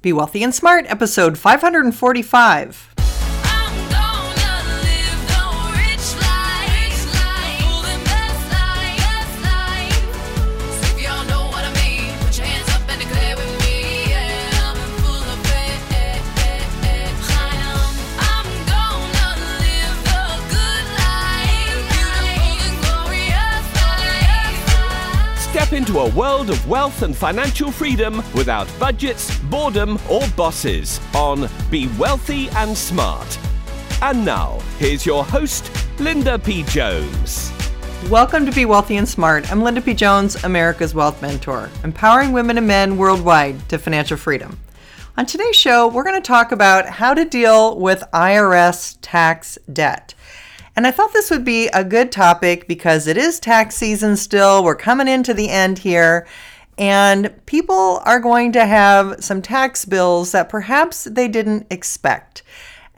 Be Wealthy and Smart, episode 545. Step into a world of wealth and financial freedom without budgets, boredom, or bosses on Be Wealthy and Smart. And now, here's your host, Linda P. Jones. Welcome to Be Wealthy and Smart. I'm Linda P. Jones, America's Wealth Mentor, empowering women and men worldwide to financial freedom. On today's show, we're going to talk about how to deal with IRS tax debt. And I thought this would be a good topic because it is tax season still. We're coming into the end here. And people are going to have some tax bills that perhaps they didn't expect.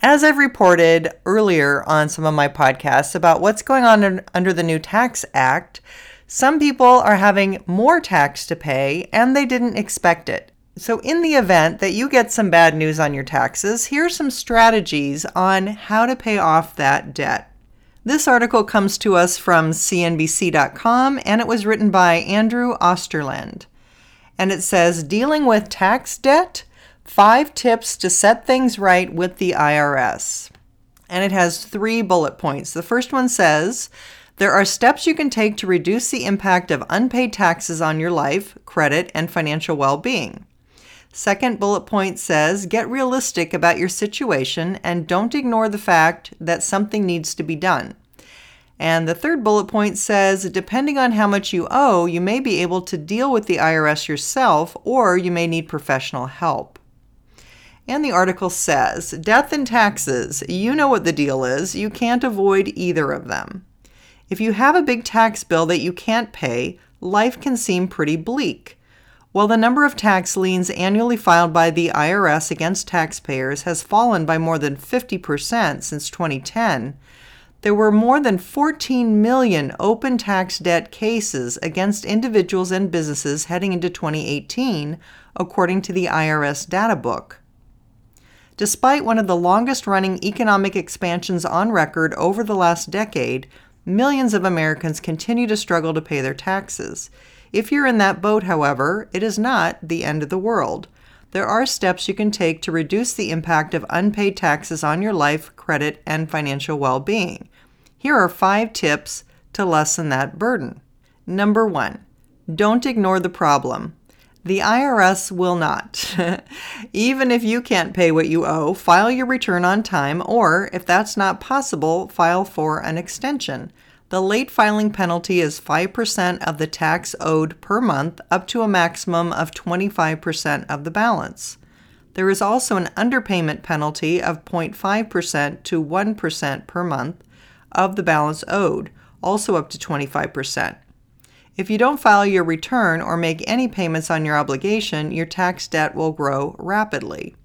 As I've reported earlier on some of my podcasts about what's going on under the new Tax Act, some people are having more tax to pay and they didn't expect it. So, in the event that you get some bad news on your taxes, here's some strategies on how to pay off that debt. This article comes to us from CNBC.com and it was written by Andrew Osterland. And it says Dealing with tax debt Five tips to set things right with the IRS. And it has three bullet points. The first one says there are steps you can take to reduce the impact of unpaid taxes on your life, credit, and financial well being. Second bullet point says get realistic about your situation and don't ignore the fact that something needs to be done. And the third bullet point says depending on how much you owe, you may be able to deal with the IRS yourself or you may need professional help. And the article says death and taxes, you know what the deal is. You can't avoid either of them. If you have a big tax bill that you can't pay, life can seem pretty bleak. While the number of tax liens annually filed by the IRS against taxpayers has fallen by more than 50% since 2010, there were more than 14 million open tax debt cases against individuals and businesses heading into 2018, according to the IRS data book. Despite one of the longest running economic expansions on record over the last decade, millions of Americans continue to struggle to pay their taxes. If you're in that boat, however, it is not the end of the world. There are steps you can take to reduce the impact of unpaid taxes on your life, credit, and financial well being. Here are five tips to lessen that burden. Number one, don't ignore the problem. The IRS will not. Even if you can't pay what you owe, file your return on time, or if that's not possible, file for an extension. The late filing penalty is 5% of the tax owed per month, up to a maximum of 25% of the balance. There is also an underpayment penalty of 0.5% to 1% per month of the balance owed, also up to 25%. If you don't file your return or make any payments on your obligation, your tax debt will grow rapidly.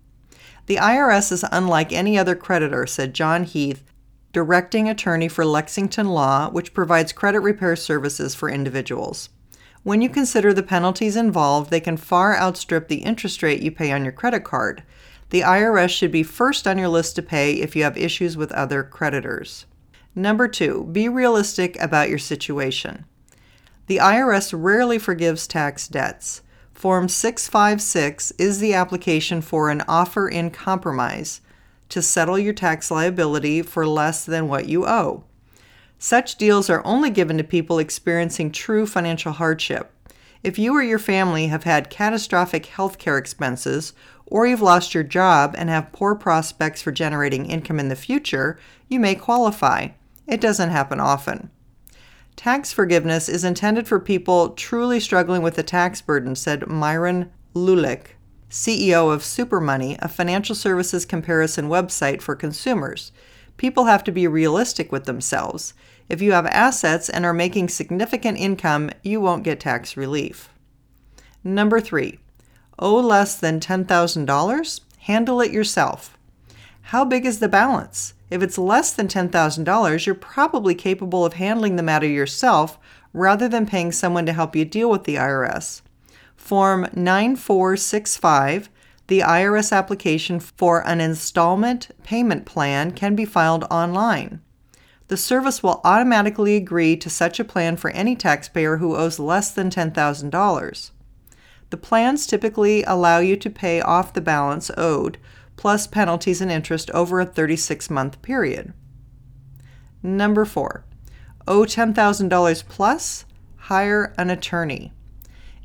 The IRS is unlike any other creditor, said John Heath, directing attorney for Lexington Law, which provides credit repair services for individuals. When you consider the penalties involved, they can far outstrip the interest rate you pay on your credit card. The IRS should be first on your list to pay if you have issues with other creditors. Number two, be realistic about your situation. The IRS rarely forgives tax debts. Form 656 is the application for an offer in compromise to settle your tax liability for less than what you owe. Such deals are only given to people experiencing true financial hardship. If you or your family have had catastrophic health care expenses, or you've lost your job and have poor prospects for generating income in the future, you may qualify. It doesn't happen often. Tax forgiveness is intended for people truly struggling with the tax burden, said Miron Lulic, CEO of Supermoney, a financial services comparison website for consumers. People have to be realistic with themselves. If you have assets and are making significant income, you won't get tax relief. Number three, owe less than $10,000? Handle it yourself. How big is the balance? If it's less than $10,000, you're probably capable of handling the matter yourself rather than paying someone to help you deal with the IRS. Form 9465, The IRS application for an installment payment plan can be filed online. The service will automatically agree to such a plan for any taxpayer who owes less than $10,000. The plans typically allow you to pay off the balance owed, plus penalties and interest over a 36 month period. Number four, owe $10,000 plus, hire an attorney.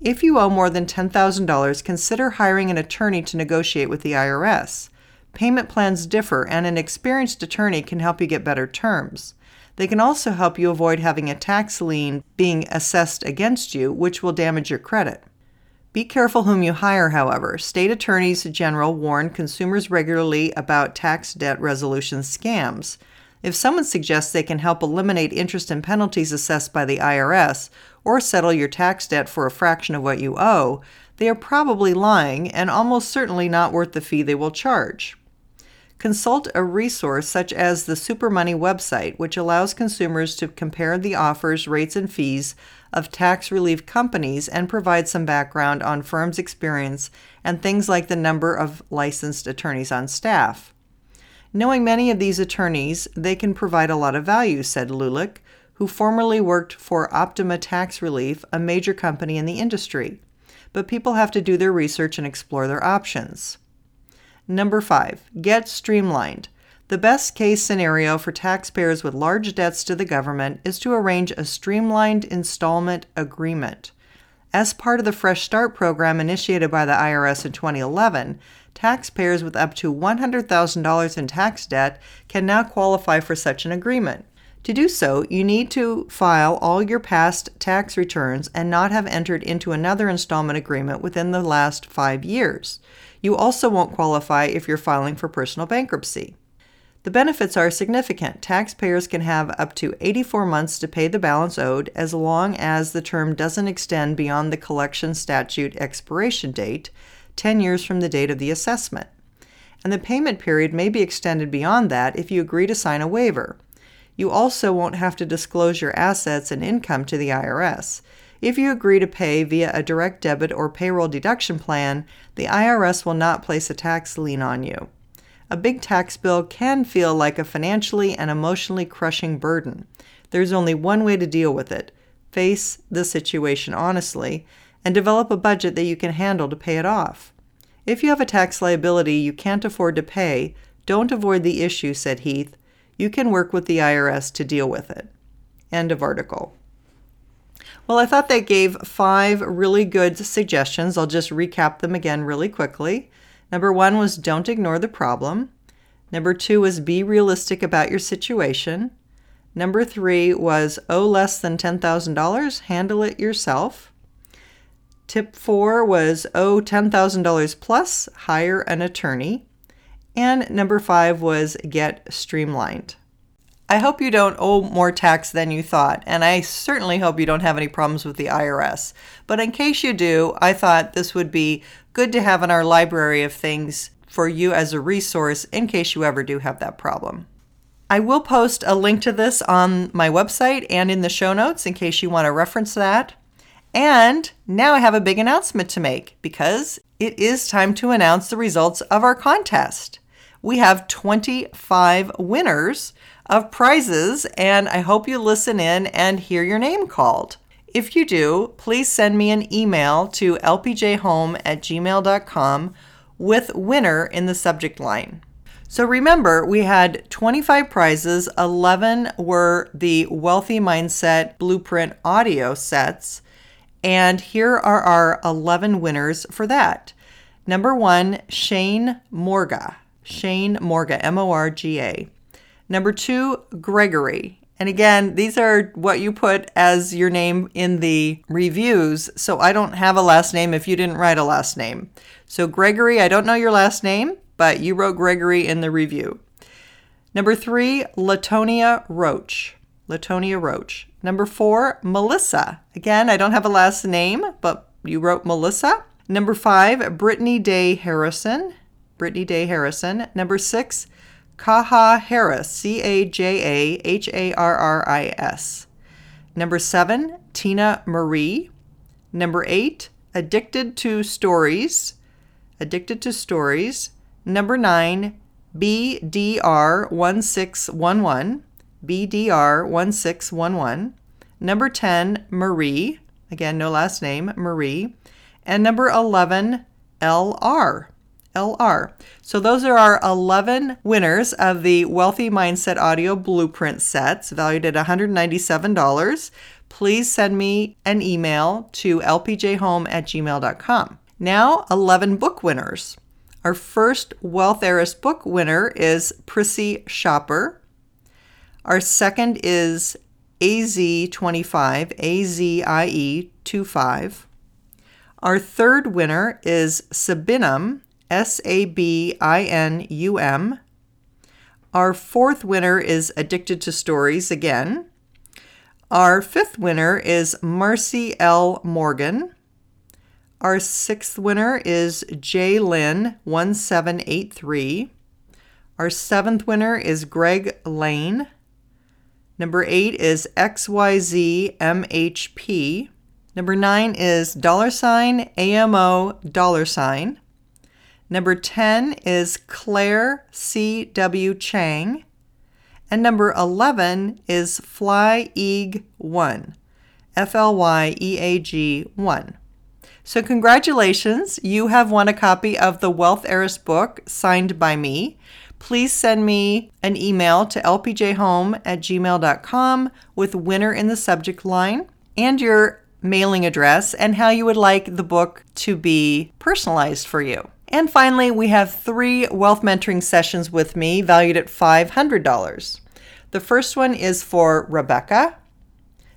If you owe more than $10,000, consider hiring an attorney to negotiate with the IRS. Payment plans differ, and an experienced attorney can help you get better terms. They can also help you avoid having a tax lien being assessed against you, which will damage your credit. Be careful whom you hire, however. State attorneys general warn consumers regularly about tax debt resolution scams. If someone suggests they can help eliminate interest and penalties assessed by the IRS or settle your tax debt for a fraction of what you owe, they are probably lying and almost certainly not worth the fee they will charge. Consult a resource such as the SuperMoney website, which allows consumers to compare the offers, rates, and fees of tax relief companies and provide some background on firms' experience and things like the number of licensed attorneys on staff. Knowing many of these attorneys, they can provide a lot of value, said Lulic, who formerly worked for Optima Tax Relief, a major company in the industry. But people have to do their research and explore their options. Number five, get streamlined. The best case scenario for taxpayers with large debts to the government is to arrange a streamlined installment agreement. As part of the Fresh Start program initiated by the IRS in 2011, taxpayers with up to $100,000 in tax debt can now qualify for such an agreement. To do so, you need to file all your past tax returns and not have entered into another installment agreement within the last five years. You also won't qualify if you're filing for personal bankruptcy. The benefits are significant. Taxpayers can have up to 84 months to pay the balance owed as long as the term doesn't extend beyond the collection statute expiration date, 10 years from the date of the assessment. And the payment period may be extended beyond that if you agree to sign a waiver. You also won't have to disclose your assets and income to the IRS. If you agree to pay via a direct debit or payroll deduction plan, the IRS will not place a tax lien on you. A big tax bill can feel like a financially and emotionally crushing burden. There's only one way to deal with it face the situation honestly and develop a budget that you can handle to pay it off. If you have a tax liability you can't afford to pay, don't avoid the issue, said Heath. You can work with the IRS to deal with it. End of article. Well, I thought that gave five really good suggestions. I'll just recap them again really quickly. Number one was don't ignore the problem. Number two was be realistic about your situation. Number three was owe less than $10,000, handle it yourself. Tip four was owe $10,000 plus, hire an attorney. And number five was get streamlined. I hope you don't owe more tax than you thought, and I certainly hope you don't have any problems with the IRS. But in case you do, I thought this would be good to have in our library of things for you as a resource in case you ever do have that problem. I will post a link to this on my website and in the show notes in case you want to reference that. And now I have a big announcement to make because it is time to announce the results of our contest. We have 25 winners of prizes, and I hope you listen in and hear your name called. If you do, please send me an email to lpjhome at gmail.com with winner in the subject line. So remember, we had 25 prizes, 11 were the Wealthy Mindset Blueprint audio sets, and here are our 11 winners for that. Number one, Shane Morga. Shane Morga, M O R G A. Number two, Gregory. And again, these are what you put as your name in the reviews. So I don't have a last name if you didn't write a last name. So, Gregory, I don't know your last name, but you wrote Gregory in the review. Number three, Latonia Roach. Latonia Roach. Number four, Melissa. Again, I don't have a last name, but you wrote Melissa. Number five, Brittany Day Harrison. Brittany Day Harrison. Number six, Cajaharris, C A J A H A R R I S. Number seven, Tina Marie. Number eight, Addicted to Stories. Addicted to Stories. Number 9, BDR1611. BDR1611. Number 10, Marie. Again, no last name, Marie. And number 11, LR. LR. So those are our 11 winners of the Wealthy Mindset Audio Blueprint sets valued at $197. Please send me an email to lpjhome at gmail.com. Now, 11 book winners. Our first Wealth Heiress book winner is Prissy Shopper. Our second is AZ25, AZIE25. Our third winner is Sabinum, S A B I N U M. Our fourth winner is Addicted to Stories again. Our fifth winner is Marci L. Morgan. Our sixth winner is J. Lynn 1783. Our seventh winner is Greg Lane. Number eight is XYZMHP. Number nine is dollar sign AMO dollar sign. Number 10 is Claire C.W. Chang. And number 11 is Fly Eag 1. F L Y E A G 1. So, congratulations, you have won a copy of the Wealth Heiress book signed by me. Please send me an email to lpjhome at gmail.com with winner in the subject line and your mailing address and how you would like the book to be personalized for you. And finally, we have three wealth mentoring sessions with me valued at $500. The first one is for Rebecca.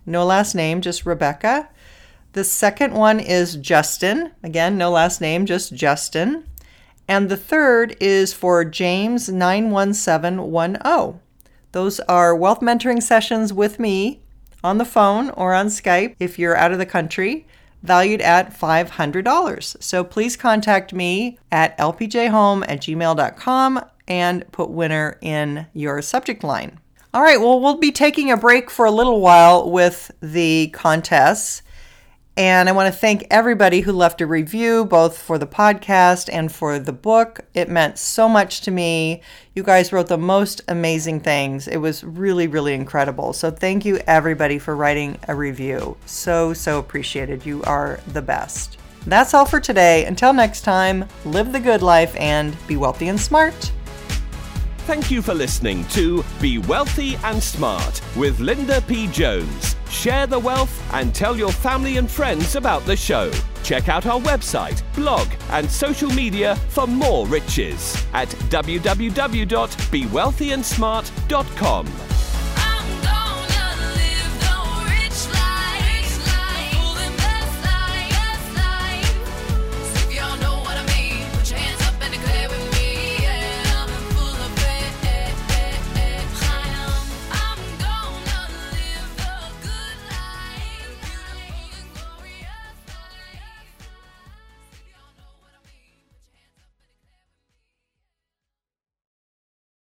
No last name, just Rebecca. The second one is Justin. Again, no last name, just Justin. And the third is for James 91710. Those are wealth mentoring sessions with me on the phone or on Skype if you're out of the country, valued at $500. So please contact me at lpjhome at gmail.com and put winner in your subject line. All right, well, we'll be taking a break for a little while with the contests. And I want to thank everybody who left a review, both for the podcast and for the book. It meant so much to me. You guys wrote the most amazing things. It was really, really incredible. So thank you, everybody, for writing a review. So, so appreciated. You are the best. That's all for today. Until next time, live the good life and be wealthy and smart. Thank you for listening to Be Wealthy and Smart with Linda P. Jones. Share the wealth and tell your family and friends about the show. Check out our website, blog, and social media for more riches at www.bewealthyandsmart.com.